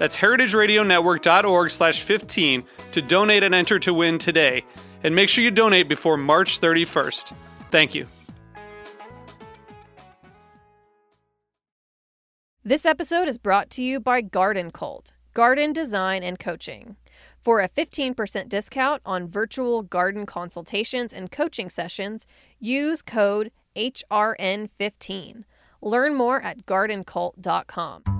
That's heritageradionetwork.org slash 15 to donate and enter to win today. And make sure you donate before March 31st. Thank you. This episode is brought to you by Garden Cult, garden design and coaching. For a 15% discount on virtual garden consultations and coaching sessions, use code HRN15. Learn more at gardencult.com.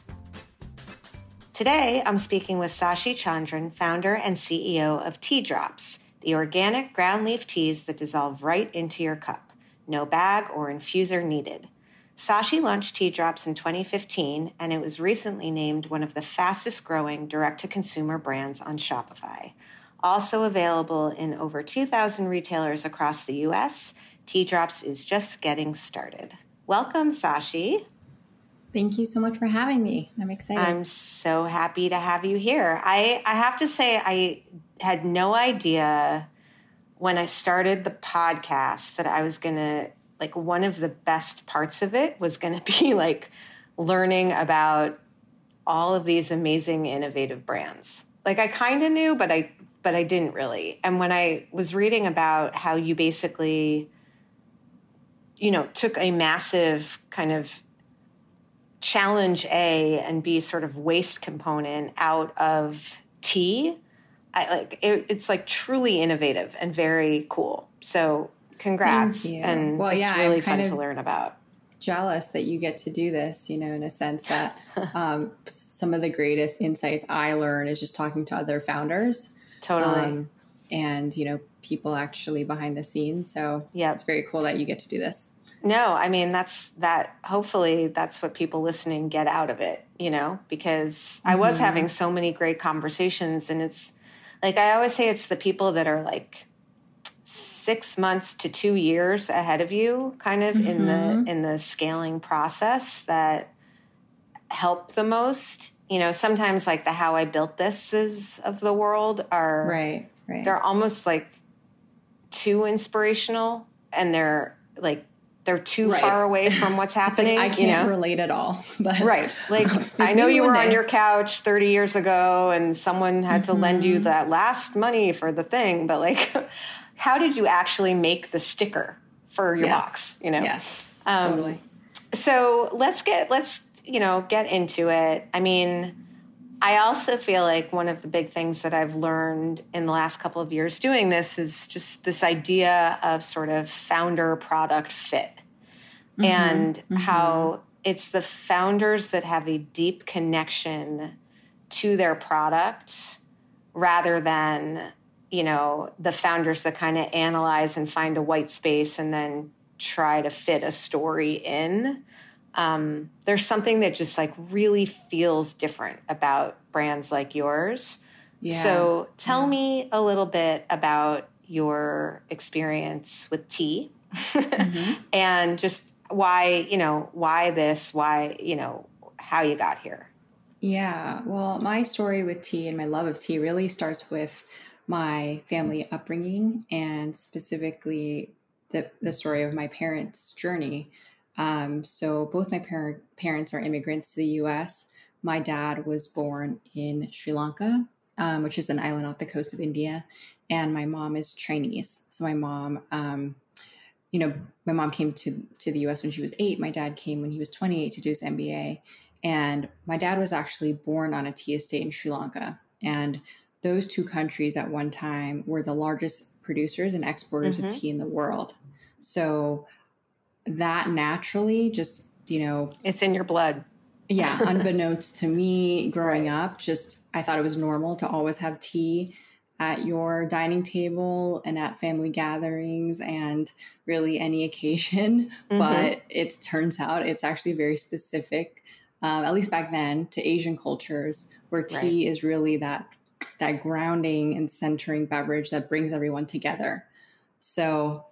Today, I'm speaking with Sashee Chandran, founder and CEO of Tea Drops, the organic ground leaf teas that dissolve right into your cup. No bag or infuser needed. Sashee launched Tea Drops in 2015, and it was recently named one of the fastest growing direct to consumer brands on Shopify. Also available in over 2,000 retailers across the US, Tea Drops is just getting started. Welcome, Sashee. Thank you so much for having me. I'm excited. I'm so happy to have you here. I, I have to say, I had no idea when I started the podcast that I was going to, like, one of the best parts of it was going to be like learning about all of these amazing, innovative brands. Like, I kind of knew, but I, but I didn't really. And when I was reading about how you basically, you know, took a massive kind of challenge A and B sort of waste component out of tea, I like it, it's like truly innovative and very cool. So congrats. And well, it's yeah, really I'm fun to learn about. Jealous that you get to do this, you know, in a sense that um, some of the greatest insights I learn is just talking to other founders. Totally. Um, and, you know, people actually behind the scenes. So, yeah, it's very cool that you get to do this. No, I mean that's that hopefully that's what people listening get out of it, you know, because. I was mm-hmm. having so many great conversations and it's like I always say it's the people that are like 6 months to 2 years ahead of you kind of mm-hmm. in the mm-hmm. in the scaling process that help the most. You know, sometimes like the how I built this is of the world are right, right. They're almost like too inspirational and they're like they're too right. far away from what's happening. Like I can't you know? relate at all. But right, like I know you were on your couch 30 years ago, and someone had mm-hmm. to lend you mm-hmm. that last money for the thing. But like, how did you actually make the sticker for your yes. box? You know, yes, um, totally. So let's get let's you know get into it. I mean. I also feel like one of the big things that I've learned in the last couple of years doing this is just this idea of sort of founder product fit mm-hmm. and mm-hmm. how it's the founders that have a deep connection to their product rather than you know the founders that kind of analyze and find a white space and then try to fit a story in um, there's something that just like really feels different about brands like yours. Yeah. So tell yeah. me a little bit about your experience with tea mm-hmm. and just why, you know, why this, why, you know, how you got here. Yeah. Well, my story with tea and my love of tea really starts with my family upbringing and specifically the, the story of my parents' journey. Um, so, both my par- parents are immigrants to the US. My dad was born in Sri Lanka, um, which is an island off the coast of India, and my mom is Chinese. So, my mom, um, you know, my mom came to, to the US when she was eight. My dad came when he was 28 to do his MBA. And my dad was actually born on a tea estate in Sri Lanka. And those two countries at one time were the largest producers and exporters mm-hmm. of tea in the world. So that naturally just, you know, it's in your blood. yeah, unbeknownst to me growing up, just I thought it was normal to always have tea at your dining table and at family gatherings and really any occasion. Mm-hmm. But it turns out it's actually very specific, um, at least back then, to Asian cultures where tea right. is really that that grounding and centering beverage that brings everyone together. So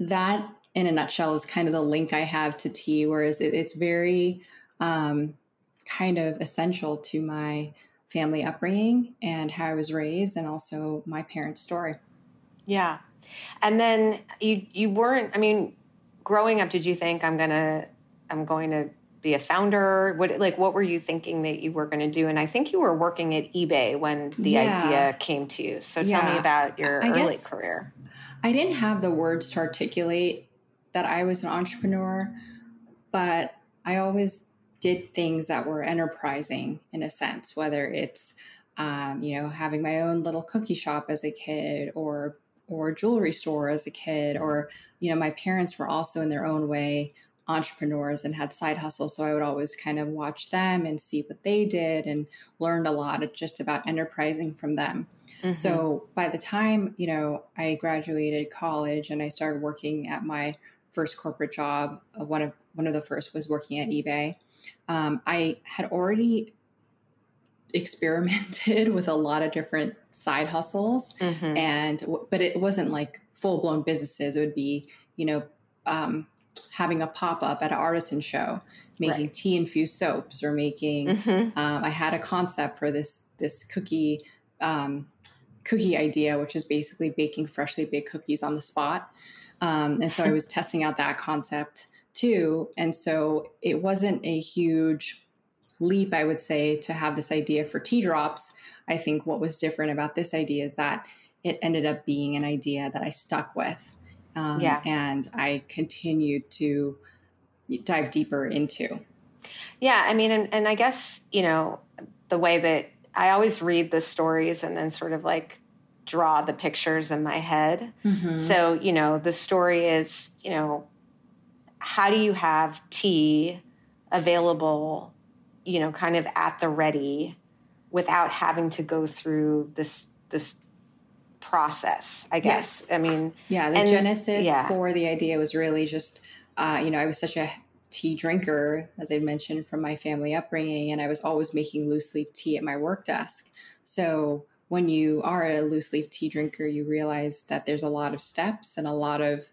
that in a nutshell is kind of the link I have to tea, whereas it, it's very um, kind of essential to my family upbringing and how I was raised, and also my parents' story. Yeah, and then you you weren't. I mean, growing up, did you think I'm gonna I'm going to be a founder? What like what were you thinking that you were going to do? And I think you were working at eBay when the yeah. idea came to you. So tell yeah. me about your I early career. I didn't have the words to articulate that I was an entrepreneur, but I always did things that were enterprising in a sense, whether it's um, you know having my own little cookie shop as a kid or or jewelry store as a kid or you know my parents were also in their own way entrepreneurs and had side hustles. So I would always kind of watch them and see what they did and learned a lot just about enterprising from them. Mm-hmm. So by the time, you know, I graduated college and I started working at my first corporate job, uh, one of one of the first was working at eBay. Um, I had already experimented with a lot of different side hustles mm-hmm. and but it wasn't like full-blown businesses it would be you know um, having a pop up at an artisan show, making right. tea infused soaps, or making. Mm-hmm. Um, I had a concept for this this cookie um, cookie idea, which is basically baking freshly baked cookies on the spot. Um, and so I was testing out that concept too. And so it wasn't a huge leap, I would say, to have this idea for tea drops. I think what was different about this idea is that it ended up being an idea that I stuck with. Um, yeah. And I continued to dive deeper into. Yeah. I mean, and, and I guess, you know, the way that I always read the stories and then sort of like draw the pictures in my head. Mm-hmm. So, you know, the story is, you know, how do you have tea available, you know, kind of at the ready without having to go through this this process, I guess. Yes. I mean, yeah, the and, genesis yeah. for the idea was really just, uh, you know, I was such a tea drinker, as I mentioned, from my family upbringing, and I was always making loose leaf tea at my work desk. So when you are a loose leaf tea drinker, you realize that there's a lot of steps and a lot of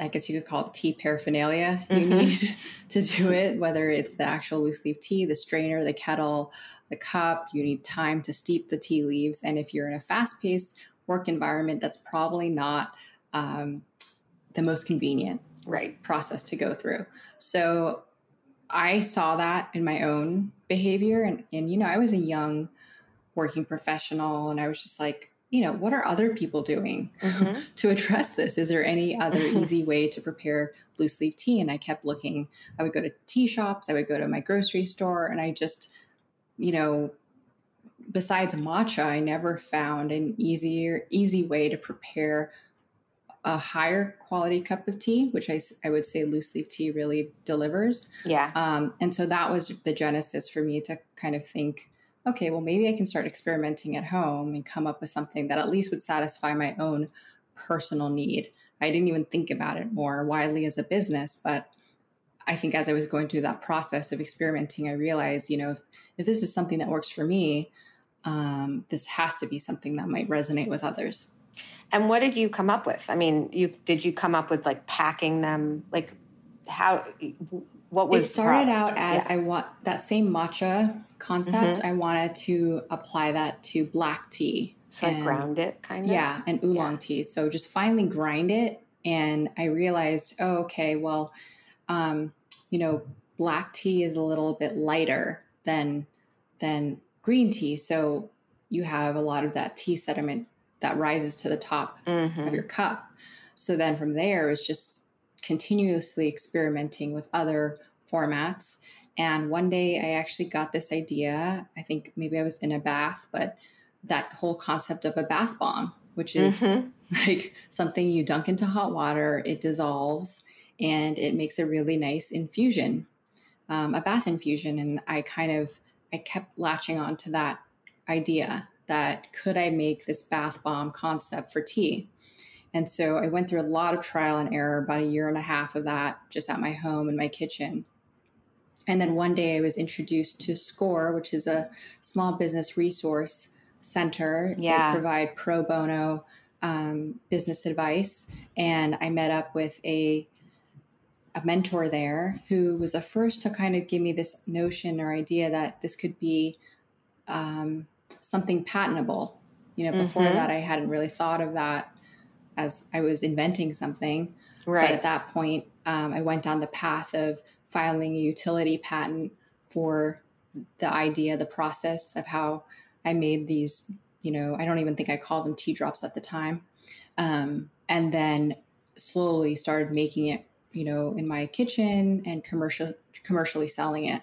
I guess you could call it tea paraphernalia you mm-hmm. need to do it, whether it's the actual loose leaf tea, the strainer, the kettle, the cup. You need time to steep the tea leaves. And if you're in a fast paced work environment, that's probably not um, the most convenient right process to go through. So I saw that in my own behavior, and and you know I was a young working professional, and I was just like, you know, what are other people doing mm-hmm. to address this? Is there any other easy way to prepare loose leaf tea? And I kept looking. I would go to tea shops, I would go to my grocery store, and I just, you know, besides matcha, I never found an easier, easy way to prepare a higher quality cup of tea, which I, I would say loose leaf tea really delivers. Yeah. Um, and so that was the genesis for me to kind of think, okay, well, maybe I can start experimenting at home and come up with something that at least would satisfy my own personal need. I didn't even think about it more widely as a business, but I think as I was going through that process of experimenting, I realized, you know, if, if this is something that works for me, um, this has to be something that might resonate with others. And what did you come up with? I mean, you did you come up with like packing them like how what was it started out as yeah. I want that same matcha concept. Mm-hmm. I wanted to apply that to black tea. So and, like ground it kind of? Yeah, and oolong yeah. tea. So just finally grind it. And I realized, oh, okay, well, um, you know, black tea is a little bit lighter than than green tea. So you have a lot of that tea sediment that rises to the top mm-hmm. of your cup. So then from there it's just continuously experimenting with other formats. And one day I actually got this idea. I think maybe I was in a bath, but that whole concept of a bath bomb, which is mm-hmm. like something you dunk into hot water, it dissolves, and it makes a really nice infusion, um, a bath infusion. And I kind of I kept latching on to that idea that could I make this bath bomb concept for tea? And so I went through a lot of trial and error, about a year and a half of that, just at my home in my kitchen. And then one day I was introduced to SCORE, which is a small business resource center. Yeah. They provide pro bono um, business advice. And I met up with a a mentor there who was the first to kind of give me this notion or idea that this could be um, something patentable. You know, before mm-hmm. that, I hadn't really thought of that as I was inventing something. Right. But at that point, um, I went down the path of filing a utility patent for the idea, the process of how I made these. You know, I don't even think I called them tea drops at the time. Um, and then slowly started making it, you know, in my kitchen and commercial commercially selling it.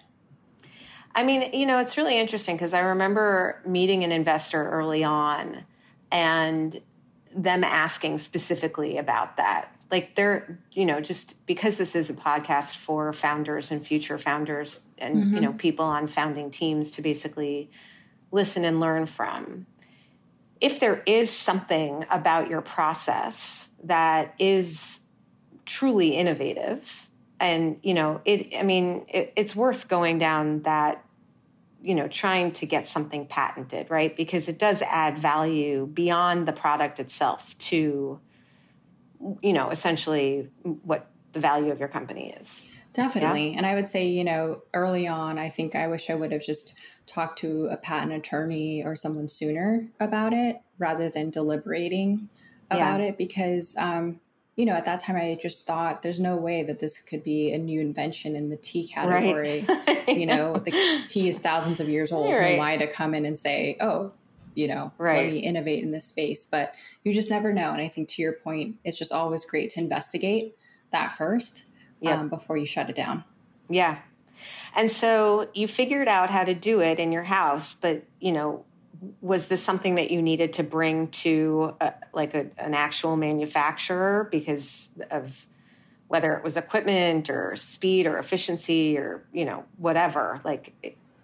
I mean, you know, it's really interesting because I remember meeting an investor early on and them asking specifically about that. Like they're, you know, just because this is a podcast for founders and future founders and, mm-hmm. you know, people on founding teams to basically listen and learn from. If there is something about your process that is truly innovative, and you know it i mean it, it's worth going down that you know trying to get something patented right because it does add value beyond the product itself to you know essentially what the value of your company is definitely yeah? and i would say you know early on i think i wish i would have just talked to a patent attorney or someone sooner about it rather than deliberating about yeah. it because um, you know, at that time I just thought there's no way that this could be a new invention in the tea category. Right. you know, the tea is thousands of years old. Right. Who am I to come in and say, oh, you know, right. let me innovate in this space? But you just never know. And I think to your point, it's just always great to investigate that first yep. um, before you shut it down. Yeah. And so you figured out how to do it in your house, but you know, was this something that you needed to bring to a, like a, an actual manufacturer because of whether it was equipment or speed or efficiency or you know whatever like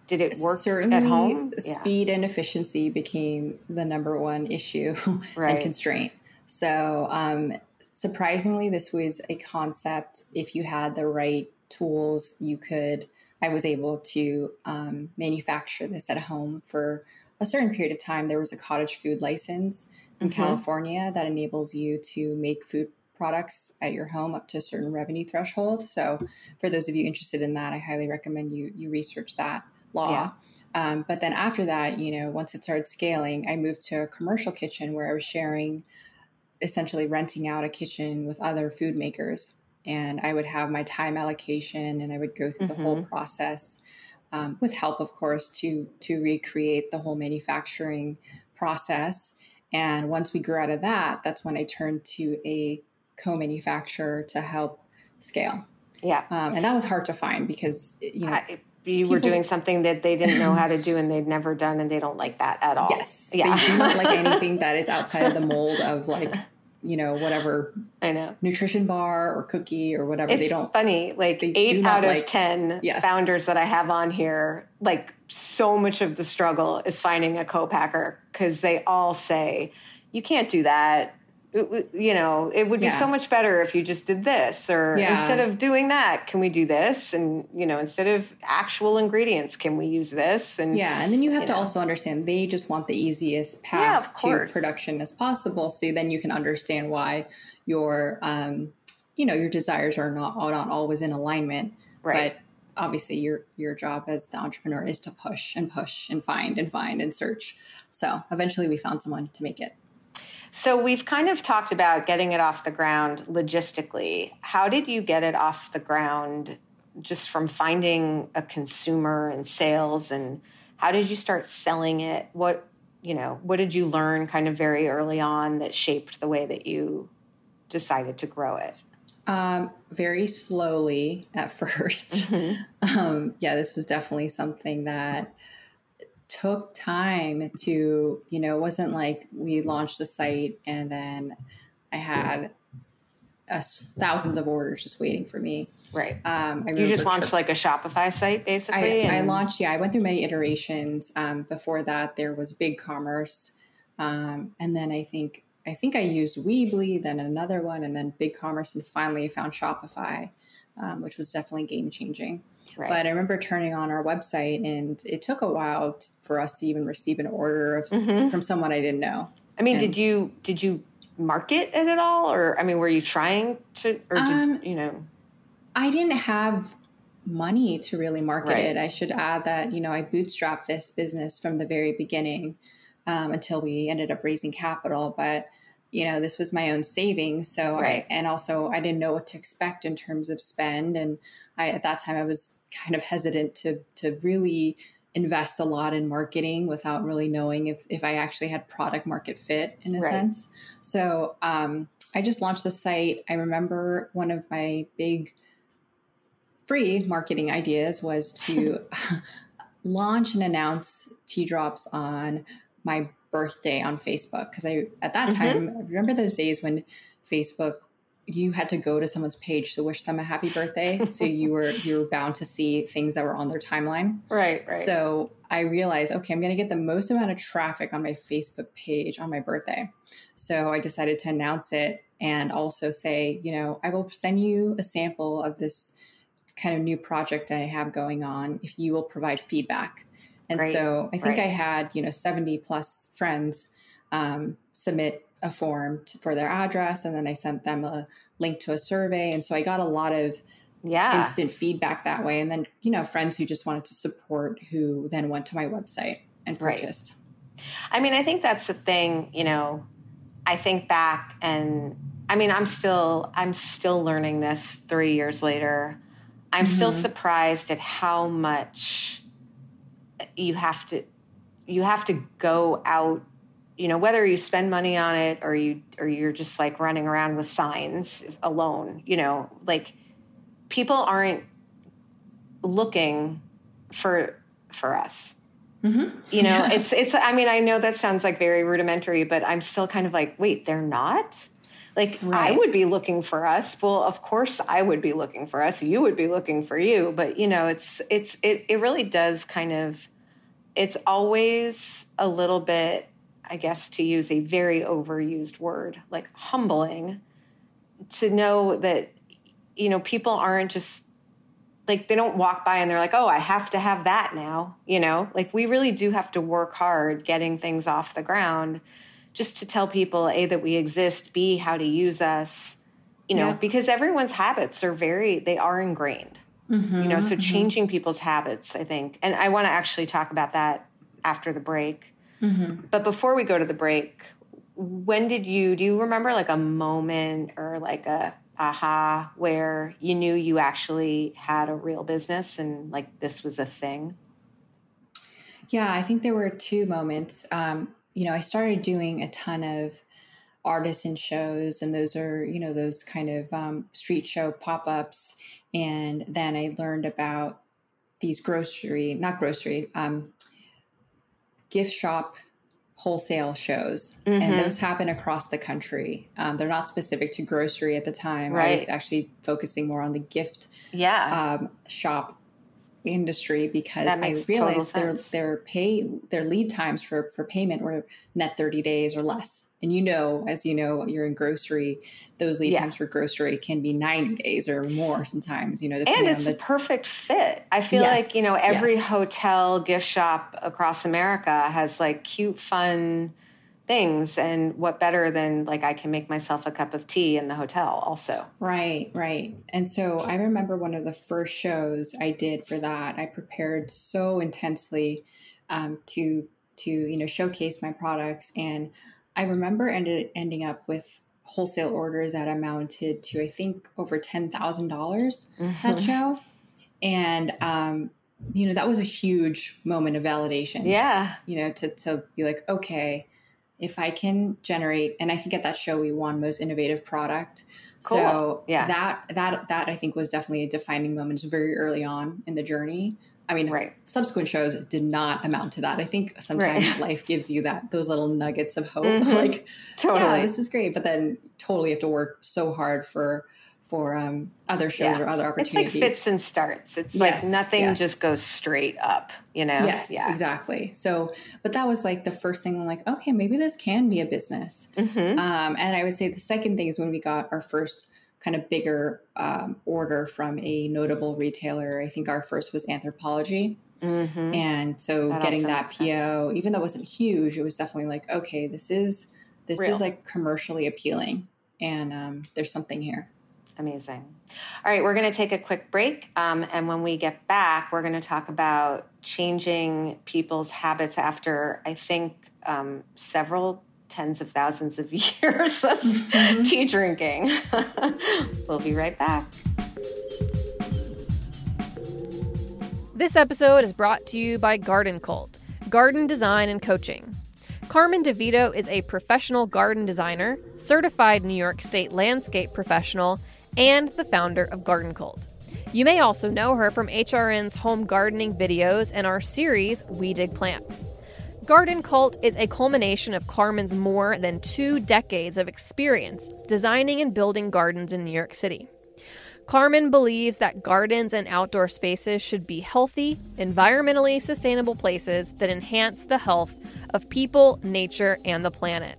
did it work Certainly, at home speed yeah. and efficiency became the number one issue right. and constraint so um, surprisingly this was a concept if you had the right tools you could I was able to um, manufacture this at home for a certain period of time. There was a cottage food license in mm-hmm. California that enables you to make food products at your home up to a certain revenue threshold. So, for those of you interested in that, I highly recommend you you research that law. Yeah. Um, but then after that, you know, once it started scaling, I moved to a commercial kitchen where I was sharing, essentially renting out a kitchen with other food makers and I would have my time allocation and I would go through mm-hmm. the whole mm-hmm. process um, with help, of course, to to recreate the whole manufacturing process. And once we grew out of that, that's when I turned to a co-manufacturer to help scale. Yeah, um, and that was hard to find because you know. I, you people, were doing something that they didn't know how to do and they'd never done and they don't like that at all. Yes. Yeah. They do not like anything that is outside of the mold of like you know whatever I know nutrition bar or cookie or whatever. It's they don't. Funny, like eight out of like, ten yes. founders that I have on here, like so much of the struggle is finding a co-packer because they all say you can't do that you know, it would be yeah. so much better if you just did this, or yeah. instead of doing that, can we do this? And you know, instead of actual ingredients, can we use this? And yeah, and then you have you to know. also understand they just want the easiest path yeah, to production as possible. So then you can understand why your, um, you know, your desires are not are not always in alignment. Right. But obviously your your job as the entrepreneur is to push and push and find and find and search. So eventually we found someone to make it. So we've kind of talked about getting it off the ground logistically. How did you get it off the ground just from finding a consumer and sales and how did you start selling it? What, you know, what did you learn kind of very early on that shaped the way that you decided to grow it? Um, very slowly at 1st mm-hmm. um, yeah, this was definitely something that took time to, you know, it wasn't like we launched the site and then I had a, thousands of orders just waiting for me. Right. Um, you just launched like a Shopify site, basically. I, I, launched. Yeah, I went through many iterations. Um, before that, there was Big Commerce, um, and then I think I think I used Weebly, then another one, and then Big Commerce, and finally found Shopify, um, which was definitely game changing. Right. But I remember turning on our website, and it took a while t- for us to even receive an order of, mm-hmm. from someone I didn't know. I mean, and, did you did you market it at all, or I mean, were you trying to, or did, um, you know? I didn't have money to really market right. it. I should add that you know I bootstrapped this business from the very beginning um, until we ended up raising capital, but you know this was my own savings so right. I, and also i didn't know what to expect in terms of spend and i at that time i was kind of hesitant to to really invest a lot in marketing without really knowing if if i actually had product market fit in a right. sense so um, i just launched the site i remember one of my big free marketing ideas was to launch and announce tea drops on my birthday on Facebook because I at that mm-hmm. time I remember those days when Facebook you had to go to someone's page to wish them a happy birthday so you were you were bound to see things that were on their timeline right right so i realized okay i'm going to get the most amount of traffic on my facebook page on my birthday so i decided to announce it and also say you know i will send you a sample of this kind of new project i have going on if you will provide feedback and right. so I think right. I had, you know, 70 plus friends um, submit a form to, for their address. And then I sent them a link to a survey. And so I got a lot of yeah. instant feedback that way. And then, you know, friends who just wanted to support who then went to my website and purchased. Right. I mean, I think that's the thing, you know, I think back and I mean, I'm still I'm still learning this 3 years later. I'm mm-hmm. still surprised at how much you have to you have to go out you know whether you spend money on it or you or you're just like running around with signs alone you know like people aren't looking for for us mm-hmm. you know yeah. it's it's i mean i know that sounds like very rudimentary but i'm still kind of like wait they're not like right. i would be looking for us well of course i would be looking for us you would be looking for you but you know it's it's it, it really does kind of it's always a little bit, I guess, to use a very overused word, like humbling to know that, you know, people aren't just like they don't walk by and they're like, oh, I have to have that now. You know, like we really do have to work hard getting things off the ground just to tell people, A, that we exist, B, how to use us, you know, yeah. because everyone's habits are very, they are ingrained. Mm-hmm, you know, so mm-hmm. changing people's habits, I think. And I want to actually talk about that after the break. Mm-hmm. But before we go to the break, when did you do you remember like a moment or like a aha where you knew you actually had a real business and like this was a thing? Yeah, I think there were two moments. Um, you know, I started doing a ton of artisan shows, and those are, you know, those kind of um, street show pop ups. And then I learned about these grocery, not grocery, um, gift shop wholesale shows mm-hmm. and those happen across the country um, they're not specific to grocery at the time right. i was actually focusing more on the gift yeah. um, shop industry because I realized their their pay their lead times for for payment were net 30 days or less. And you know, as you know, you're in grocery, those lead yeah. times for grocery can be 90 days or more sometimes, you know, and it's the- a perfect fit. I feel yes, like, you know, every yes. hotel gift shop across America has like cute, fun things and what better than like i can make myself a cup of tea in the hotel also right right and so i remember one of the first shows i did for that i prepared so intensely um, to to you know showcase my products and i remember ended ending up with wholesale orders that amounted to i think over $10000 mm-hmm. that show and um, you know that was a huge moment of validation yeah you know to, to be like okay if I can generate, and I think at that show we won most innovative product. Cool. So yeah. that that that I think was definitely a defining moment very early on in the journey. I mean, right. subsequent shows did not amount to that. I think sometimes right. life gives you that those little nuggets of hope, mm-hmm. like totally, yeah, this is great, but then totally have to work so hard for for um, other shows yeah. or other opportunities. It's like fits and starts. It's yes, like nothing yes. just goes straight up, you know? Yes, yeah. exactly. So, but that was like the first thing I'm like, okay, maybe this can be a business. Mm-hmm. Um, and I would say the second thing is when we got our first kind of bigger um, order from a notable retailer. I think our first was Anthropologie. Mm-hmm. And so that getting that PO, sense. even though it wasn't huge, it was definitely like, okay, this is this Real. is like commercially appealing, and um, there's something here. Amazing. All right, we're going to take a quick break. Um, and when we get back, we're going to talk about changing people's habits after, I think, um, several tens of thousands of years of mm-hmm. tea drinking. we'll be right back. This episode is brought to you by Garden Cult, garden design and coaching. Carmen DeVito is a professional garden designer, certified New York State landscape professional, and the founder of Garden Cult. You may also know her from HRN's home gardening videos and our series, We Dig Plants. Garden Cult is a culmination of Carmen's more than two decades of experience designing and building gardens in New York City. Carmen believes that gardens and outdoor spaces should be healthy, environmentally sustainable places that enhance the health of people, nature, and the planet.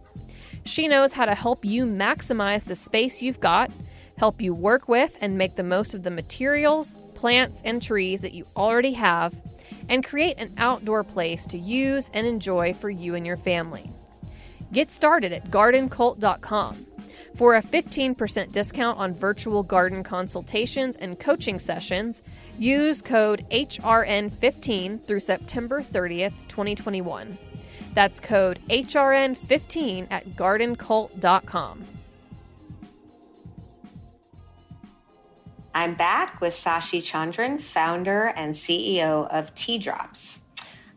She knows how to help you maximize the space you've got help you work with and make the most of the materials, plants, and trees that you already have, and create an outdoor place to use and enjoy for you and your family. Get started at gardencult.com. For a 15% discount on virtual garden consultations and coaching sessions, use code HRN15 through September 30th, 2021. That's code HRN15 at gardencult.com. I'm back with Sashee Chandran, founder and CEO of Tea Drops.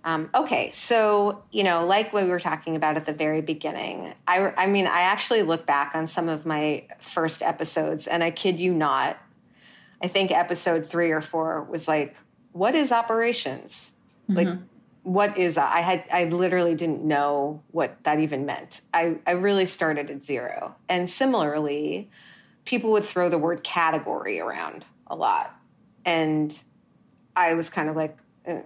Um, okay, so you know, like what we were talking about at the very beginning, I, I mean, I actually look back on some of my first episodes, and I kid you not, I think episode three or four was like, "What is operations?" Mm-hmm. Like, what is I had I literally didn't know what that even meant. I I really started at zero, and similarly people would throw the word category around a lot. And I was kind of like, uh,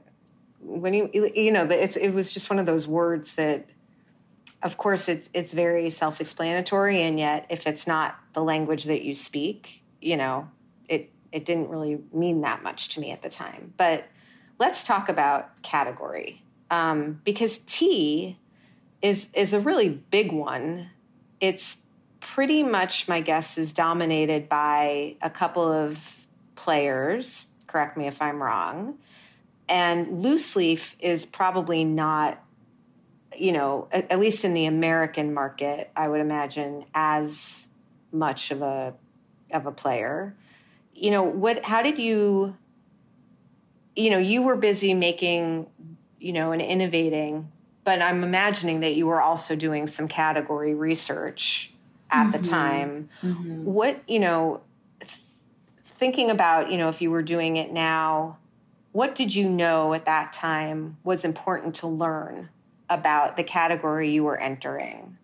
when you, you know, it's, it was just one of those words that, of course, it's, it's very self explanatory. And yet, if it's not the language that you speak, you know, it, it didn't really mean that much to me at the time. But let's talk about category um, because tea is, is a really big one. It's pretty much, my guess, is dominated by a couple of players. Correct me if I'm wrong. And loose leaf is probably not, you know, at, at least in the American market, I would imagine, as much of a of a player. You know, what? How did you? You know, you were busy making, you know, and innovating, but I'm imagining that you were also doing some category research at mm-hmm. the time. Mm-hmm. What, you know, th- thinking about, you know, if you were doing it now, what did you know at that time was important to learn about the category you were entering?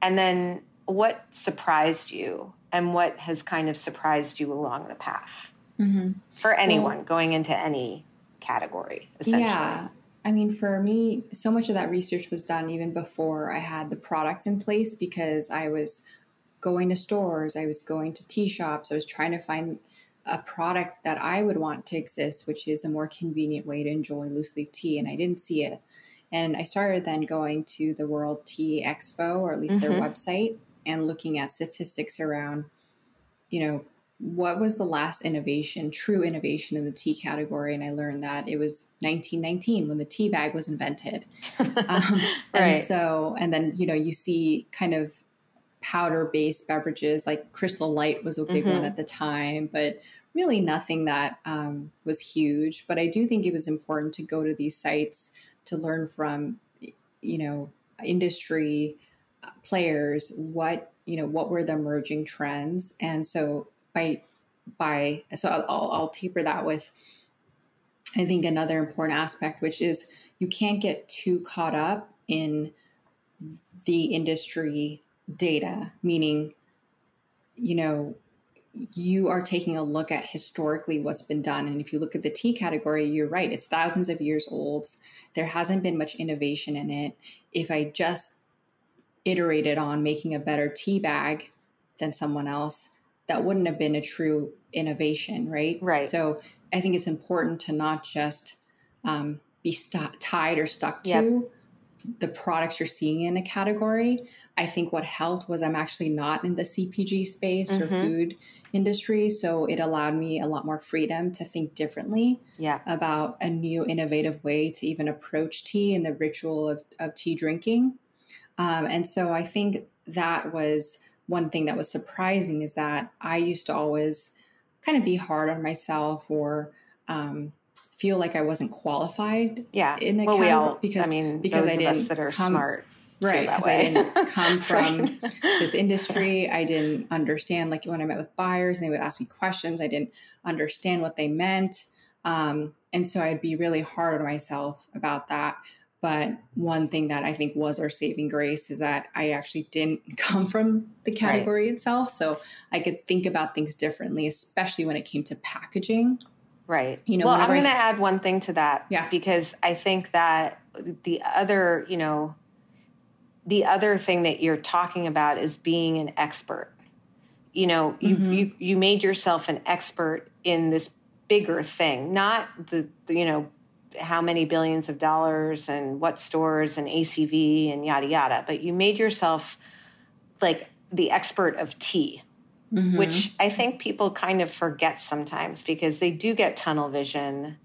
And then what surprised you and what has kind of surprised you along the path mm-hmm. for anyone well, going into any category, essentially? Yeah. I mean, for me, so much of that research was done even before I had the product in place because I was going to stores, I was going to tea shops, I was trying to find a product that I would want to exist, which is a more convenient way to enjoy loose leaf tea, and I didn't see it. And I started then going to the World Tea Expo, or at least mm-hmm. their website, and looking at statistics around, you know, what was the last innovation, true innovation in the tea category? And I learned that it was 1919 when the tea bag was invented. um, right. And so, and then, you know, you see kind of powder based beverages like Crystal Light was a big mm-hmm. one at the time, but really nothing that um, was huge. But I do think it was important to go to these sites to learn from, you know, industry uh, players what you know what were the emerging trends and so by by so I'll, I'll taper that with I think another important aspect, which is you can't get too caught up in the industry data, meaning, you know, you are taking a look at historically what's been done. And if you look at the tea category, you're right, it's thousands of years old. There hasn't been much innovation in it. If I just iterated on making a better tea bag than someone else, that wouldn't have been a true innovation, right? Right. So I think it's important to not just um, be st- tied or stuck to yep. The products you're seeing in a category. I think what helped was I'm actually not in the CPG space mm-hmm. or food industry, so it allowed me a lot more freedom to think differently yeah. about a new innovative way to even approach tea and the ritual of, of tea drinking. Um, and so I think that was one thing that was surprising is that I used to always kind of be hard on myself or um, feel like I wasn't qualified. Yeah, in the well, we all, because I mean because I didn't that are come, smart. Right, because I didn't come from this industry. I didn't understand, like when I met with buyers and they would ask me questions, I didn't understand what they meant. Um, and so I'd be really hard on myself about that. But one thing that I think was our saving grace is that I actually didn't come from the category right. itself. So I could think about things differently, especially when it came to packaging. Right. You know, well, I'm going to add one thing to that. Yeah. Because I think that the other, you know, the other thing that you're talking about is being an expert. You know, mm-hmm. you, you you made yourself an expert in this bigger thing, not the, the you know how many billions of dollars and what stores and ACV and yada yada, but you made yourself like the expert of tea, mm-hmm. which I think people kind of forget sometimes because they do get tunnel vision.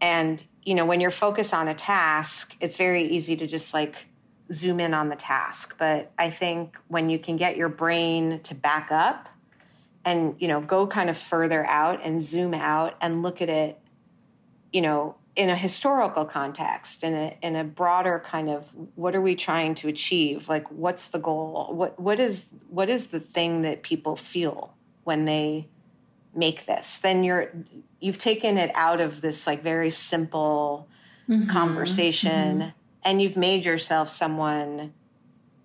And, you know, when you're focused on a task, it's very easy to just like zoom in on the task. But I think when you can get your brain to back up and, you know, go kind of further out and zoom out and look at it, you know, in a historical context in a in a broader kind of what are we trying to achieve like what's the goal what what is what is the thing that people feel when they make this then you're you've taken it out of this like very simple mm-hmm. conversation mm-hmm. and you've made yourself someone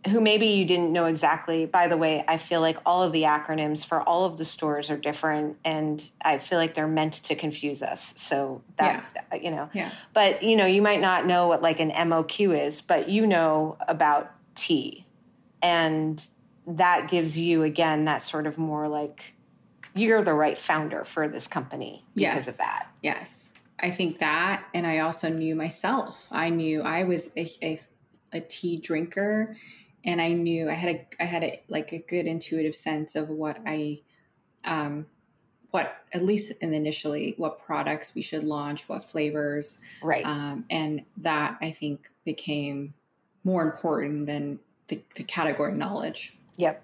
who maybe you didn't know exactly. By the way, I feel like all of the acronyms for all of the stores are different, and I feel like they're meant to confuse us. So that yeah. Uh, you know, yeah. But you know, you might not know what like an MOQ is, but you know about tea, and that gives you again that sort of more like you're the right founder for this company because yes. of that. Yes, I think that, and I also knew myself. I knew I was a, a, a tea drinker and I knew I had a I had a like a good intuitive sense of what I um what at least initially what products we should launch, what flavors, right? Um, and that I think became more important than the, the category knowledge. Yep.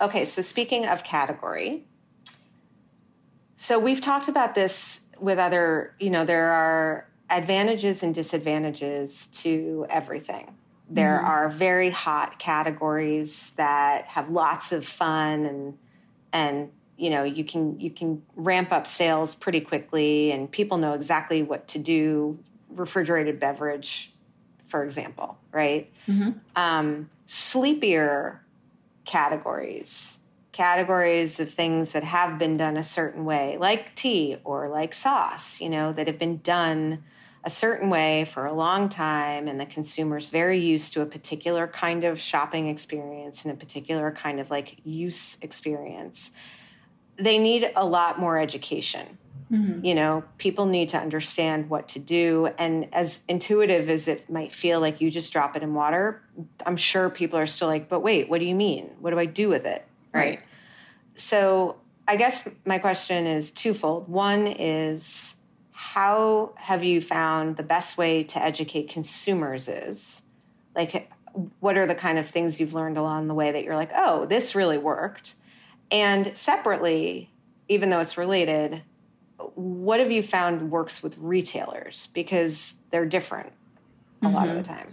Okay, so speaking of category, so we've talked about this with other, you know, there are advantages and disadvantages to everything. There mm-hmm. are very hot categories that have lots of fun and and you know you can you can ramp up sales pretty quickly and people know exactly what to do. Refrigerated beverage, for example, right? Mm-hmm. Um, sleepier categories categories of things that have been done a certain way, like tea or like sauce, you know, that have been done a certain way for a long time and the consumer's very used to a particular kind of shopping experience and a particular kind of like use experience they need a lot more education Mm-hmm. You know, people need to understand what to do. And as intuitive as it might feel like you just drop it in water, I'm sure people are still like, but wait, what do you mean? What do I do with it? Right. right. So I guess my question is twofold. One is, how have you found the best way to educate consumers is? Like, what are the kind of things you've learned along the way that you're like, oh, this really worked? And separately, even though it's related, what have you found works with retailers because they're different a mm-hmm. lot of the mm-hmm. time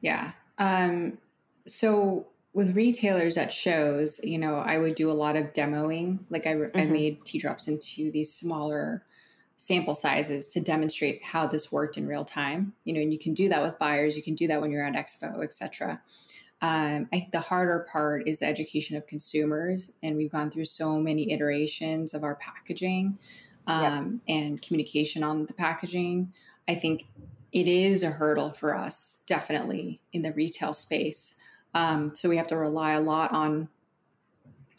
yeah um, so with retailers at shows you know i would do a lot of demoing like i, mm-hmm. I made tea drops into these smaller sample sizes to demonstrate how this worked in real time you know and you can do that with buyers you can do that when you're at expo etc um, I think the harder part is the education of consumers, and we've gone through so many iterations of our packaging um, yep. and communication on the packaging. I think it is a hurdle for us, definitely in the retail space. Um, so we have to rely a lot on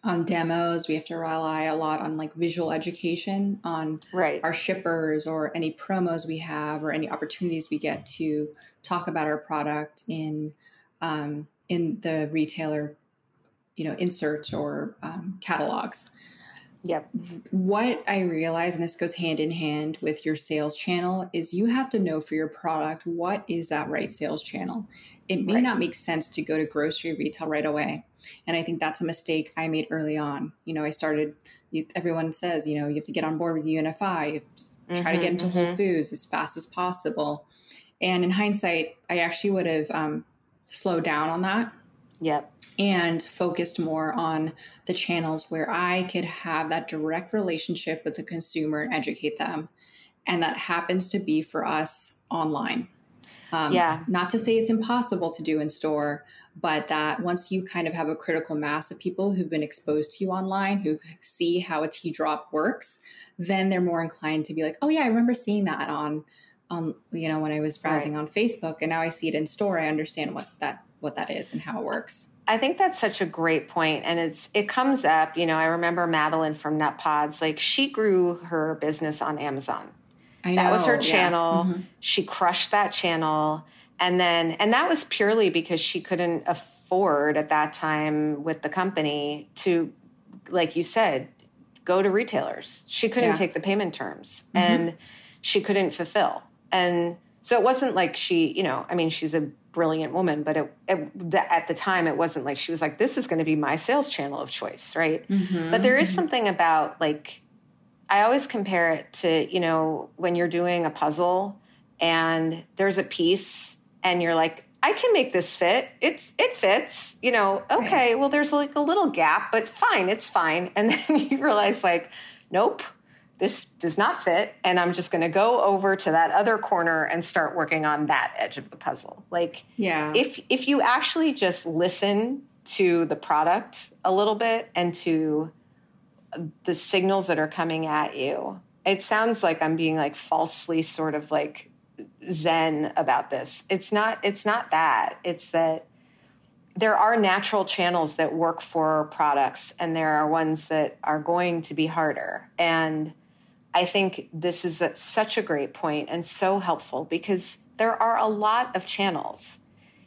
on demos. We have to rely a lot on like visual education on right. our shippers or any promos we have or any opportunities we get to talk about our product in um, in the retailer, you know, inserts or um, catalogs. Yep. What I realize, and this goes hand in hand with your sales channel, is you have to know for your product what is that right sales channel. It may right. not make sense to go to grocery retail right away. And I think that's a mistake I made early on. You know, I started, everyone says, you know, you have to get on board with UNFI, you have to mm-hmm, try to get into mm-hmm. Whole Foods as fast as possible. And in hindsight, I actually would have um, slowed down on that. Yep and focused more on the channels where I could have that direct relationship with the consumer and educate them. And that happens to be for us online. Um, yeah. Not to say it's impossible to do in store, but that once you kind of have a critical mass of people who've been exposed to you online, who see how a tea drop works, then they're more inclined to be like, oh, yeah, I remember seeing that on. On you know when I was browsing right. on Facebook, and now I see it in store. I understand what that what that is and how it works. I think that's such a great point, and it's it comes up. You know, I remember Madeline from Nutpods. Like she grew her business on Amazon. I know. That was her channel. Yeah. Mm-hmm. She crushed that channel, and then and that was purely because she couldn't afford at that time with the company to, like you said, go to retailers. She couldn't yeah. take the payment terms, mm-hmm. and she couldn't fulfill. And so it wasn't like she, you know, I mean, she's a brilliant woman, but it, it, the, at the time it wasn't like she was like, this is going to be my sales channel of choice, right? Mm-hmm. But there is mm-hmm. something about like, I always compare it to, you know, when you're doing a puzzle and there's a piece and you're like, I can make this fit. It's it fits, you know. Okay, right. well, there's like a little gap, but fine, it's fine. And then you realize, like, nope, this does not fit and i'm just going to go over to that other corner and start working on that edge of the puzzle like yeah if if you actually just listen to the product a little bit and to the signals that are coming at you. It sounds like i'm being like falsely sort of like zen about this. It's not it's not that. It's that there are natural channels that work for products and there are ones that are going to be harder. And I think this is a, such a great point and so helpful because there are a lot of channels.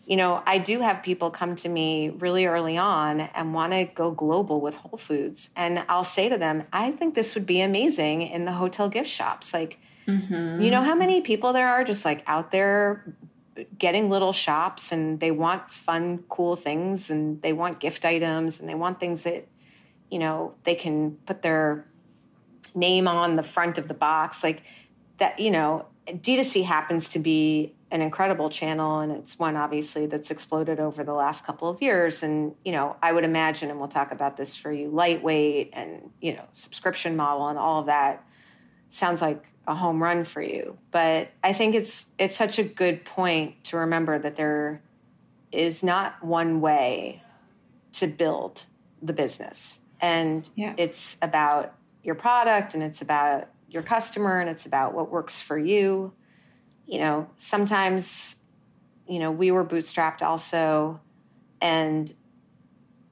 You know, I do have people come to me really early on and want to go global with Whole Foods. And I'll say to them, I think this would be amazing in the hotel gift shops. Like, mm-hmm. you know how many people there are just like out there getting little shops and they want fun, cool things and they want gift items and they want things that, you know, they can put their name on the front of the box like that you know d2c happens to be an incredible channel and it's one obviously that's exploded over the last couple of years. And you know i would imagine and we'll talk about this for you lightweight and you know subscription model and all of that sounds like a home run for you. But i think it's it's such a good point to remember that there is not one way to build the business. And yeah. it's about your product and it's about your customer and it's about what works for you. You know, sometimes, you know, we were bootstrapped also. And,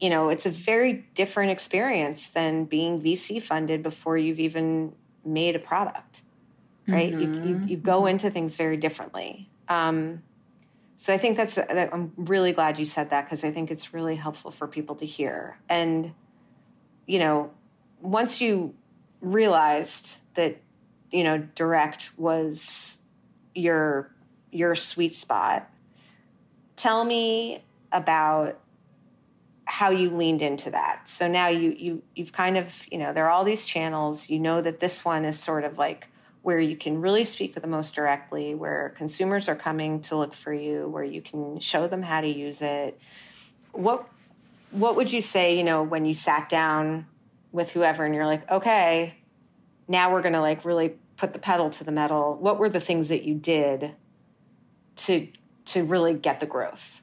you know, it's a very different experience than being VC funded before you've even made a product, right? Mm-hmm. You, you, you go into things very differently. Um, so I think that's, that I'm really glad you said that because I think it's really helpful for people to hear. And, you know, once you realized that, you know, direct was your, your sweet spot, tell me about how you leaned into that. So now you you you've kind of, you know, there are all these channels. You know that this one is sort of like where you can really speak with the most directly, where consumers are coming to look for you, where you can show them how to use it. What what would you say, you know, when you sat down with whoever and you're like, okay, now we're going to like really put the pedal to the metal. What were the things that you did to to really get the growth?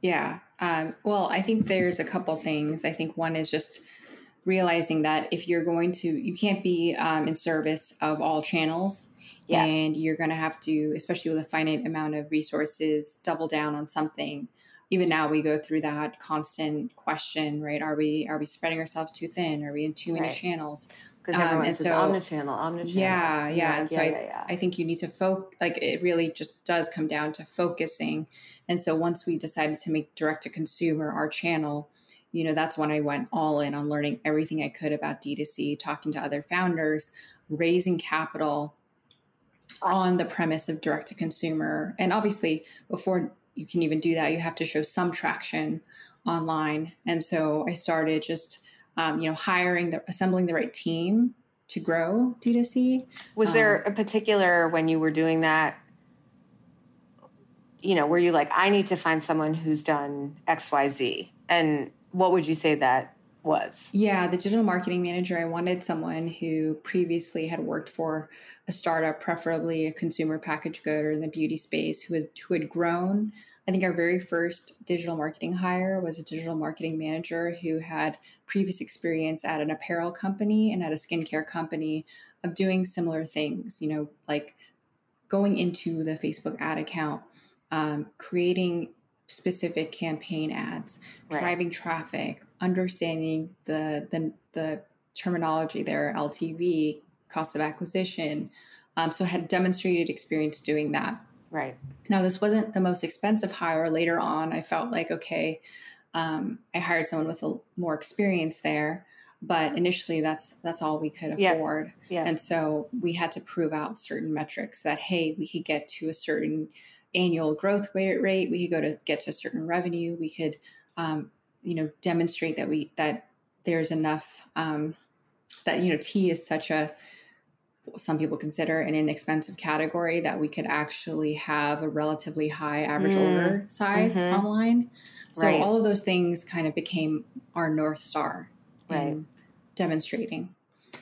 Yeah. Um, well, I think there's a couple things. I think one is just realizing that if you're going to, you can't be um, in service of all channels. Yeah. And you're going to have to, especially with a finite amount of resources, double down on something. Even now, we go through that constant question, right? Are we are we spreading ourselves too thin? Are we in too many right. channels? Because um, everyone says so, omnichannel, omnichannel. Yeah, yeah. yeah and so yeah, I, yeah, I think you need to focus. Like it really just does come down to focusing. And so once we decided to make direct to consumer our channel, you know, that's when I went all in on learning everything I could about D2C, talking to other founders, raising capital on the premise of direct to consumer. And obviously, before you can even do that, you have to show some traction online. And so I started just um, you know, hiring the assembling the right team to grow D2C. Was um, there a particular when you were doing that? You know, were you like, I need to find someone who's done X, Y, Z, and what would you say that was? Yeah, the digital marketing manager. I wanted someone who previously had worked for a startup, preferably a consumer package good or in the beauty space, who was who had grown I think our very first digital marketing hire was a digital marketing manager who had previous experience at an apparel company and at a skincare company of doing similar things, you know, like going into the Facebook ad account, um, creating specific campaign ads, right. driving traffic, understanding the, the, the terminology there, LTV, cost of acquisition. Um, so had demonstrated experience doing that. Right. Now, this wasn't the most expensive hire. Later on, I felt like, okay, um, I hired someone with a, more experience there. But initially, that's that's all we could afford, yeah. Yeah. and so we had to prove out certain metrics that hey, we could get to a certain annual growth rate, we could go to get to a certain revenue, we could, um, you know, demonstrate that we that there's enough um, that you know tea is such a some people consider an inexpensive category that we could actually have a relatively high average mm. order size mm-hmm. online. So right. all of those things kind of became our north star right. in demonstrating.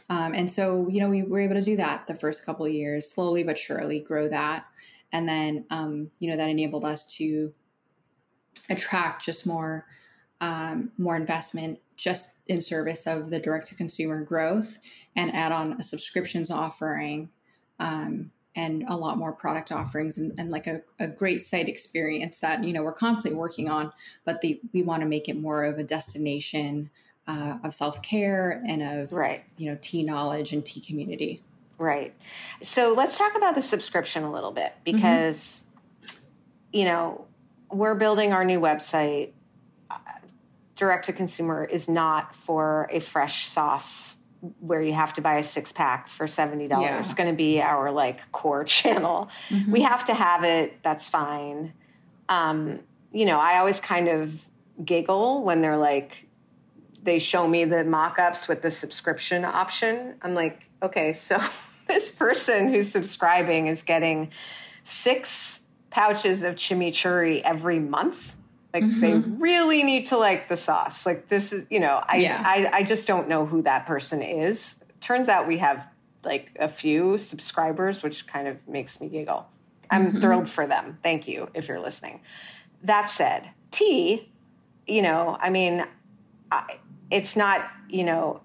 Um, and so you know we were able to do that the first couple of years, slowly but surely grow that, and then um, you know that enabled us to attract just more um, more investment just in service of the direct to consumer growth and add on a subscriptions offering um, and a lot more product offerings and, and like a, a, great site experience that you know we're constantly working on but the, we want to make it more of a destination uh, of self-care and of right. you know tea knowledge and tea community right so let's talk about the subscription a little bit mm-hmm. because mm-hmm. you know we're building our new website direct to consumer is not for a fresh sauce where you have to buy a six pack for $70 yeah. it's going to be our like core channel mm-hmm. we have to have it that's fine um, you know i always kind of giggle when they're like they show me the mock-ups with the subscription option i'm like okay so this person who's subscribing is getting six pouches of chimichurri every month like mm-hmm. they really need to like the sauce. Like this is, you know, I, yeah. I I just don't know who that person is. Turns out we have like a few subscribers, which kind of makes me giggle. I'm mm-hmm. thrilled for them. Thank you if you're listening. That said, tea, you know, I mean, I, it's not, you know,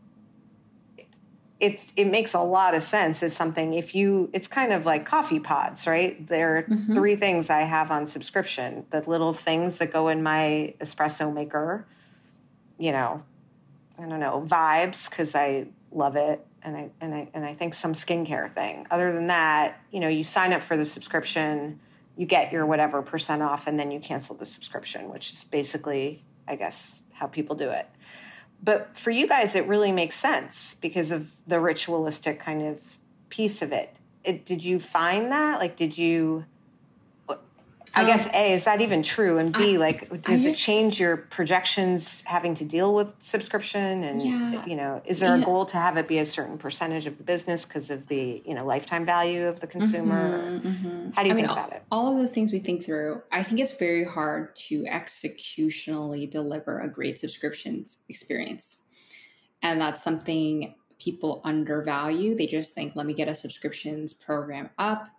it it makes a lot of sense as something if you it's kind of like coffee pods right there are mm-hmm. three things i have on subscription the little things that go in my espresso maker you know i don't know vibes because i love it. And I and I and I think some skincare thing. Other than that, you know, you sign up for the subscription, you get your whatever percent off, and then you cancel the subscription, which is basically, I guess, how people do it. But for you guys, it really makes sense because of the ritualistic kind of piece of it. it did you find that? Like, did you? I um, guess A, is that even true? And B, I, like, does just, it change your projections having to deal with subscription? And, yeah, you know, is there a goal to have it be a certain percentage of the business because of the, you know, lifetime value of the consumer? Mm-hmm, mm-hmm. How do you I think mean, about it? All of those things we think through. I think it's very hard to executionally deliver a great subscriptions experience. And that's something people undervalue. They just think, let me get a subscriptions program up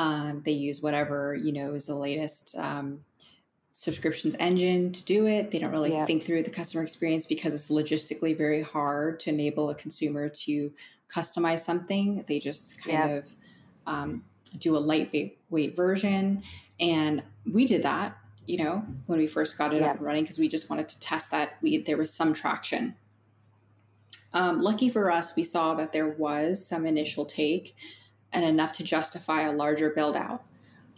um, they use whatever you know is the latest um, subscriptions engine to do it. They don't really yeah. think through the customer experience because it's logistically very hard to enable a consumer to customize something. They just kind yeah. of um, do a lightweight weight version, and we did that. You know, when we first got it yeah. up and running, because we just wanted to test that we there was some traction. Um, lucky for us, we saw that there was some initial take and enough to justify a larger build out.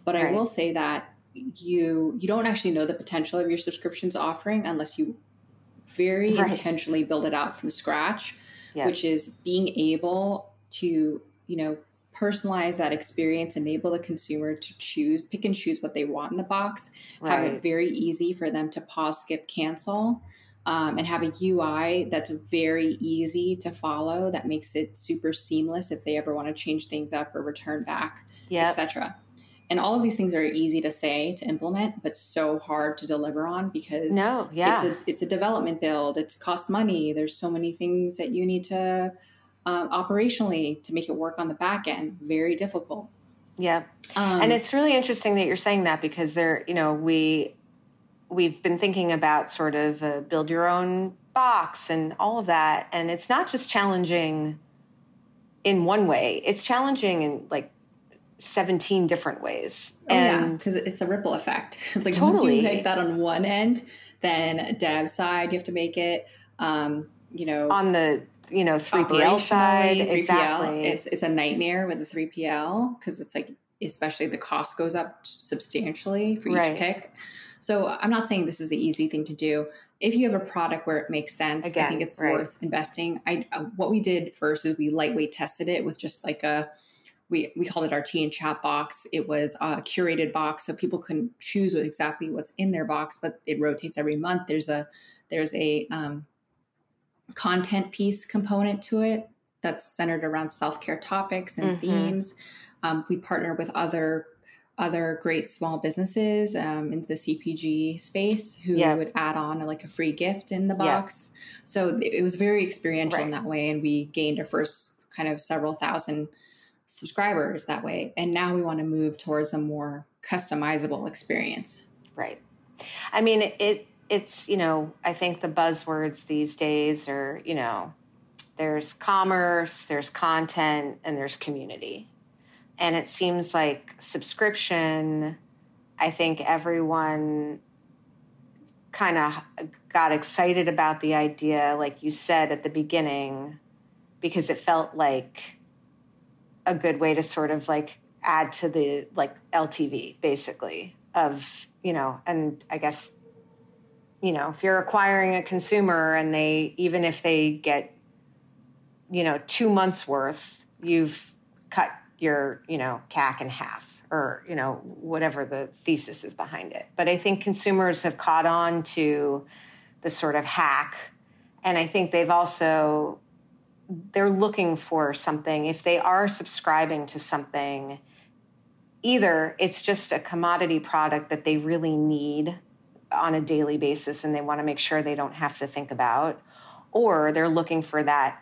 But right. I will say that you you don't actually know the potential of your subscriptions offering unless you very right. intentionally build it out from scratch, yeah. which is being able to, you know, personalize that experience, enable the consumer to choose, pick and choose what they want in the box, right. have it very easy for them to pause, skip, cancel um, and have a UI that's very easy to follow that makes it super seamless if they ever want to change things up or return back, yep. etc. And all of these things are easy to say to implement, but so hard to deliver on because no, yeah, it's a, it's a development build. It costs money. There's so many things that you need to um, operationally to make it work on the back end. Very difficult. Yeah, um, and it's really interesting that you're saying that because there, you know, we we've been thinking about sort of uh, build your own box and all of that. And it's not just challenging in one way, it's challenging in like 17 different ways. Oh, and yeah, because it's a ripple effect. It's like totally. once you make that on one end, then dev side, you have to make it, um, you know, on the you know 3PL side. 3PL, exactly. It's it's a nightmare with the 3PL because it's like especially the cost goes up substantially for each right. pick. So I'm not saying this is the easy thing to do. If you have a product where it makes sense, Again, I think it's right. worth investing. I uh, what we did first is we lightweight tested it with just like a we we called it our tea and chat box. It was a curated box, so people couldn't choose what, exactly what's in their box, but it rotates every month. There's a there's a um, content piece component to it that's centered around self care topics and mm-hmm. themes. Um, we partner with other other great small businesses um, in the CPG space who yeah. would add on like a free gift in the box. Yeah. So it was very experiential right. in that way, and we gained our first kind of several thousand subscribers that way. And now we want to move towards a more customizable experience. Right. I mean, it it's you know I think the buzzwords these days are you know there's commerce, there's content, and there's community and it seems like subscription, I think everyone kind of got excited about the idea, like you said at the beginning, because it felt like a good way to sort of like add to the like LTV basically of, you know, and I guess, you know, if you're acquiring a consumer and they, even if they get, you know, two months worth, you've cut your, you know, CAC in half or, you know, whatever the thesis is behind it. But I think consumers have caught on to the sort of hack. And I think they've also, they're looking for something. If they are subscribing to something, either it's just a commodity product that they really need on a daily basis and they want to make sure they don't have to think about, or they're looking for that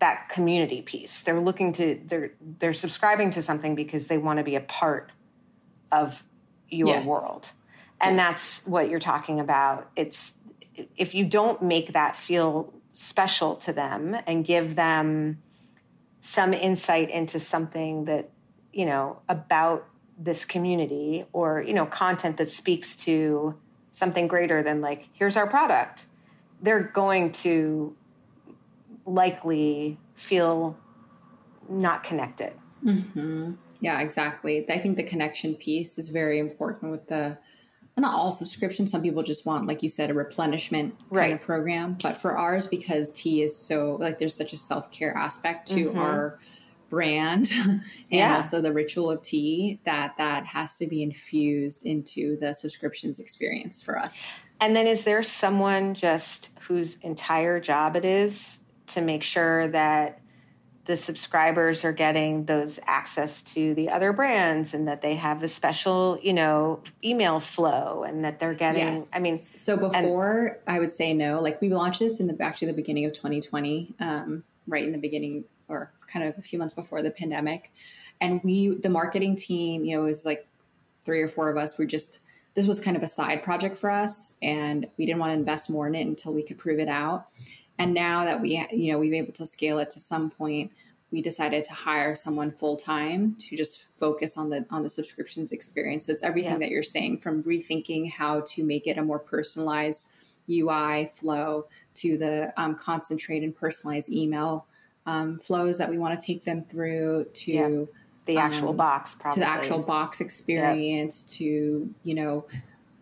that community piece. They're looking to they're they're subscribing to something because they want to be a part of your yes. world. And yes. that's what you're talking about. It's if you don't make that feel special to them and give them some insight into something that, you know, about this community or, you know, content that speaks to something greater than like here's our product. They're going to likely feel not connected. Mm-hmm. Yeah, exactly. I think the connection piece is very important with the not all subscriptions. Some people just want, like you said, a replenishment kind Right. of program. But for ours, because tea is so like there's such a self care aspect to Mhm. our brand and Yeah. also the ritual of tea that that has to be infused into the subscriptions experience for us. And then is there someone just whose entire job it is to make sure that the subscribers are getting those access to the other brands and that they have a special, you know, email flow and that they're getting I mean so before I would say no. Like we launched this in the actually the beginning of 2020, um, right in the beginning or kind of a few months before the pandemic, and we the marketing team, you know, it was like three or four of us. Were just this was kind of a side project for us, and we didn't want to invest more in it until we could prove it out. And now that we, you know, we've been able to scale it to some point, we decided to hire someone full time to just focus on the on the subscriptions experience. So it's everything Yeah. that you're saying from rethinking how to make it a more personalized UI flow to the um, concentrate and personalized email um, flows that we want to take them through to Yeah. the actual um, box probably. to the actual box experience to you know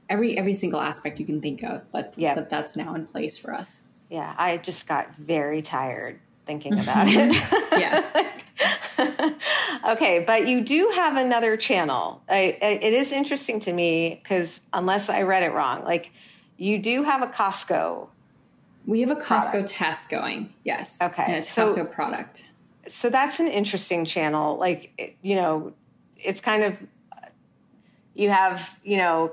every every single aspect you can think of but Yeah. but that's now in place for us Yeah, I just got very tired thinking about it. Yes. okay, but you do have another channel. I, it is interesting to me because unless I read it wrong, like you do have a Costco. we have a costco Product. test going yes Okay, and a so- costco product So that's an interesting channel. Like, it- you know, it's kind of, you have, you know,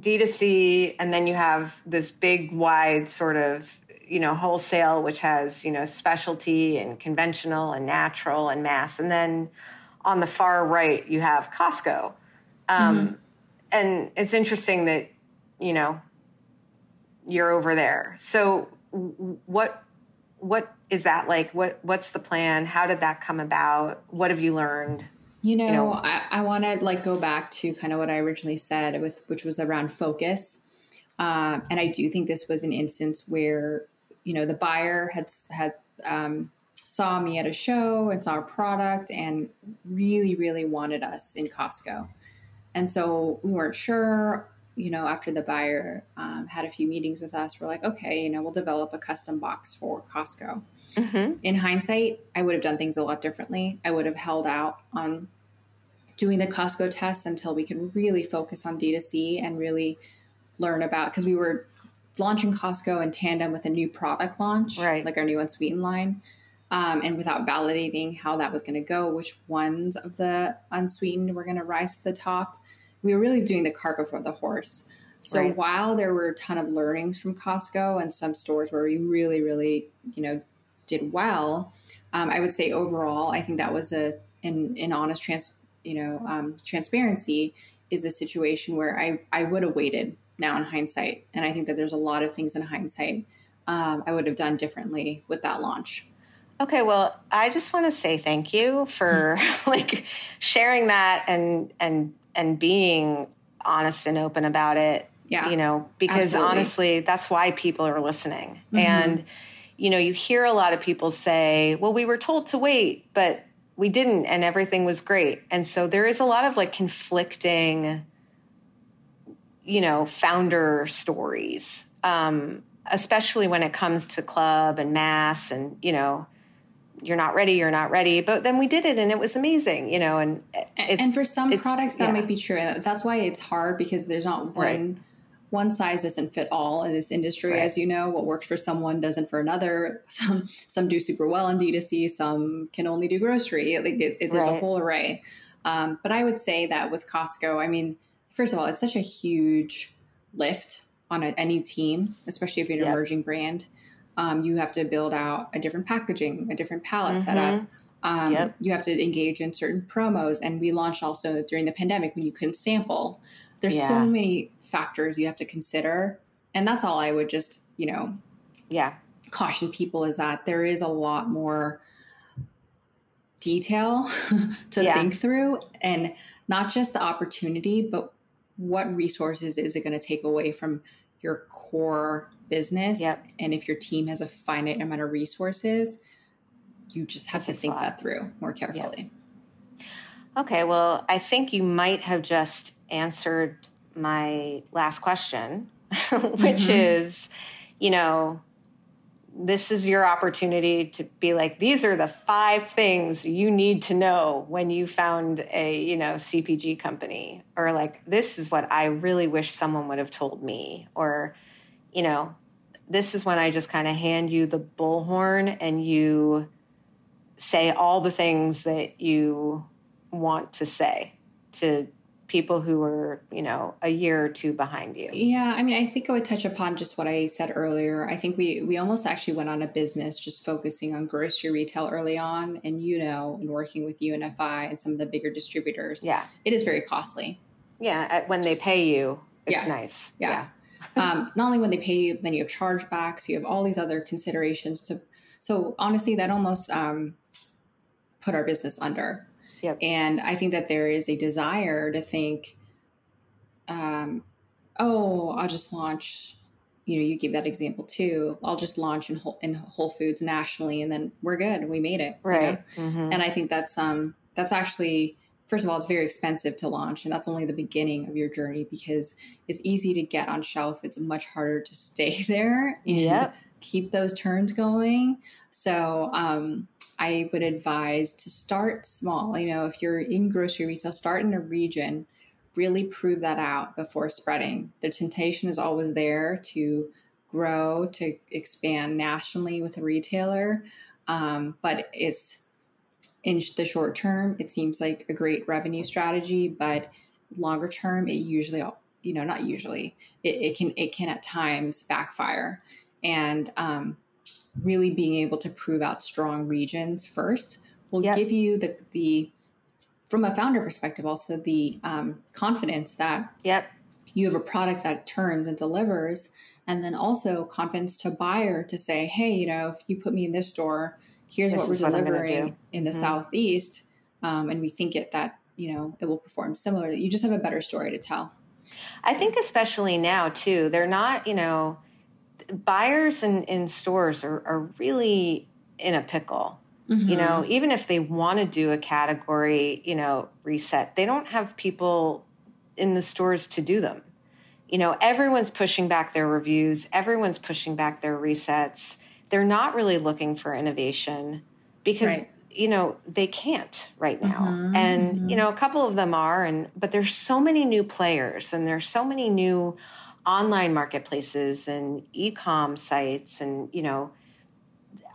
D2C, and then you have this big, wide sort of, you know, wholesale, which has, you know, specialty and conventional and natural and mass. And then on the far right, you have Costco. Um, And it's interesting that, you know, you're over there. So what what is that like? What what's the plan? How did that come about? What have you learned? you know, know- i, I want to like go back to kind of what i originally said with which was around focus um, and i do think this was an instance where you know the buyer had had um, saw me at a show and saw our product and really really wanted us in costco and so we weren't sure you know after the buyer um, had a few meetings with us we're like okay you know we'll develop a custom box for costco Mm-hmm. in hindsight, I would have done things a lot differently. I would have held out on doing the Costco tests until we could really focus on D2C and really learn about because we were launching Costco in tandem with a new product launch, Right. like our new unsweetened line. Um, and without validating how that was going to go, which ones of the unsweetened were going to rise to the top, we were really doing the cart before the horse. So Right. while there were a ton of learnings from Costco and some stores where we really, really, you know, did well, um, I would say overall, I think that was a in in honest trans, you know, um, transparency is a situation where I I would have waited now in hindsight, and I think that there's a lot of things in hindsight um, I would have done differently with that launch. Okay, well, I just want to say thank you for like sharing that and and and being honest and open about it. Yeah. You know, because Absolutely. honestly, that's why people are listening. Mhm. And you know, you hear a lot of people say, "Well, we were told to wait, but we didn't and everything was great." And so there is a lot of like conflicting you know, founder stories. Um especially when it comes to club and mass and, you know, you're not ready, you're not ready. But then we did it and it was amazing, you know, and And- it's and for some products that yeah. might be true and that's why it's hard because there's not one Right. one size doesn't fit all in this industry Right. as you know what works for someone doesn't for another some some do super well in d2c some can only do grocery like it, it, there's a whole array um, but i would say that with costco i mean first of all it's such a huge lift on a, any team especially if you're an Yep. emerging brand um, you have to build out a different packaging a different palette Mhm. setup um, Yep. You have to engage in certain promos, and we launched also during the pandemic when you couldn't sample. There's Yeah. so many factors you have to consider, and that's all I would just you know yeah, caution people is that there is a lot more detail to Yeah. think through, and not just the opportunity, but what resources is it going to take away from your core business? Yep. And if your team has a finite amount of resources, you just have That's to think that through more carefully. Okay, well, I think you might have just answered my last question, which mm-hmm. is, you know, this is your opportunity to be like these are the five things you need to know when you found a you know cpg company. Or like this is what i really wish someone would have told me. Or you know this is when i just kind of hand you the bullhorn and you say all the things that you want to say to people who were, you know, a year or two behind you? Yeah, I mean, I think I would touch upon just what I said earlier. I think we we almost actually went on a business just focusing on grocery retail early on, and you know, and working with UNFI and some of the bigger distributors. Yeah, it is very costly. Yeah, when they pay you, it's yeah. nice. Yeah. yeah. um, not only when they pay you, but then you have chargebacks. You have all these other considerations to. So honestly, that almost um, put our business under Yep. And I think that there is a desire to think, um, oh, I'll just launch. You know, you gave that example too. I'll just launch in Whole, in Whole Foods nationally, and then we're good. We made it, right? You know? mm-hmm. And I think that's um that's actually first of all, it's very expensive to launch, and that's only the beginning of your journey because it's easy to get on shelf. It's much harder to stay there and yep. Keep those turns going. So, um, I would advise to start small. You know, if you're in grocery retail, start in a region, really prove that out before spreading. The temptation is always there to grow, to expand nationally with a retailer. Um, but it's in the short term, it seems like a great revenue strategy, but longer term, it usually, you know, not usually, it, it can, it can at times backfire. And, um, really being able to prove out strong regions first will yep. give you the the from a founder perspective also the um, confidence that yep you have a product that turns and delivers and then also confidence to buyer to say hey you know if you put me in this store here's this what we're delivering what in the mm-hmm. southeast um, and we think it that you know it will perform similarly you just have a better story to tell i think especially now too they're not you know buyers in, in stores are, are really in a pickle. Mm-hmm. You know, even if they want to do a category, you know, reset, they don't have people in the stores to do them. You know, everyone's pushing back their reviews, everyone's pushing back their resets. They're not really looking for innovation because right. you know, they can't right now. Mm-hmm. And mm-hmm. you know, a couple of them are and but there's so many new players and there's so many new online marketplaces and e-com sites and you know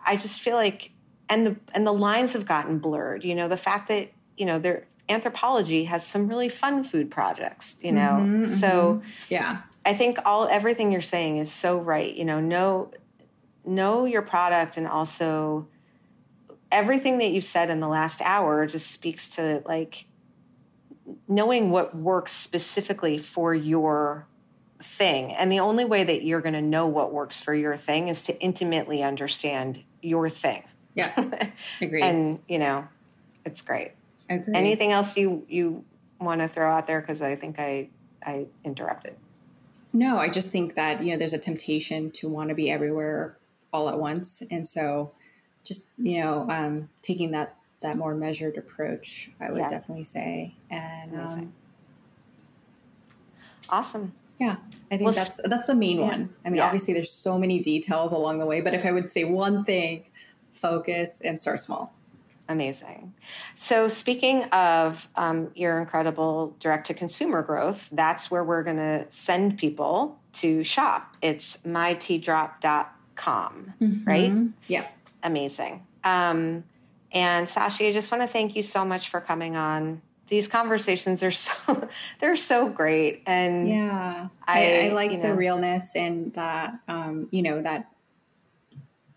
i just feel like and the and the lines have gotten blurred you know the fact that you know their Anthropologie has some really fun food projects you know mm-hmm, so mm-hmm. yeah i think all everything you're saying is so right you know know know your product and also everything that you've said in the last hour just speaks to like knowing what works specifically for your thing. And the only way that you're going to know what works for your thing is to intimately understand your thing. Yeah. Agree. and, you know, it's great. Agreed. Anything else you you want to throw out there cuz I think I I interrupted. No, I just think that, you know, there's a temptation to want to be everywhere all at once. And so just, you know, um, taking that that more measured approach, I would yeah. definitely say. And um, awesome. Yeah, I think well, that's that's the main yeah. one. I mean, yeah. obviously, there's so many details along the way, but if I would say one thing, focus and start small. Amazing. So, speaking of um, your incredible direct to consumer growth, that's where we're going to send people to shop. It's myteadrop.com, mm-hmm. right? Yeah. Amazing. Um, and Sashee, I just want to thank you so much for coming on these conversations are so they're so great. And yeah. I, I, I like you know, the realness and that um, you know that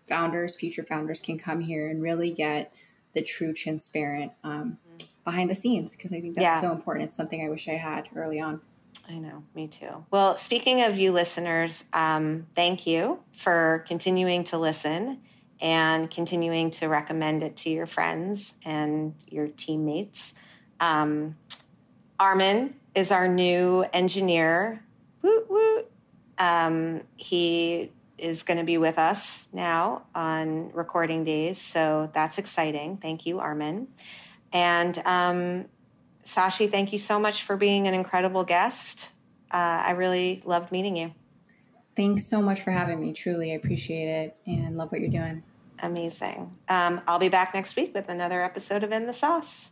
founders future founders can come here and really get the true transparent um, behind the scenes because i think that's yeah. so important. It's something i wish i had early on. I know, me too. Well, speaking of you listeners, um, thank you for continuing to listen and continuing to recommend it to your friends and your teammates. Um, Armin is our new engineer. Woot woot. Um, he is going to be with us now on recording days. So that's exciting. Thank you, Armin. And um, Sashee, thank you so much for being an incredible guest. Uh, I really loved meeting you. Thanks so much for having me. Truly, I appreciate it and love what you're doing. Amazing. Um, I'll be back next week with another episode of In the Sauce.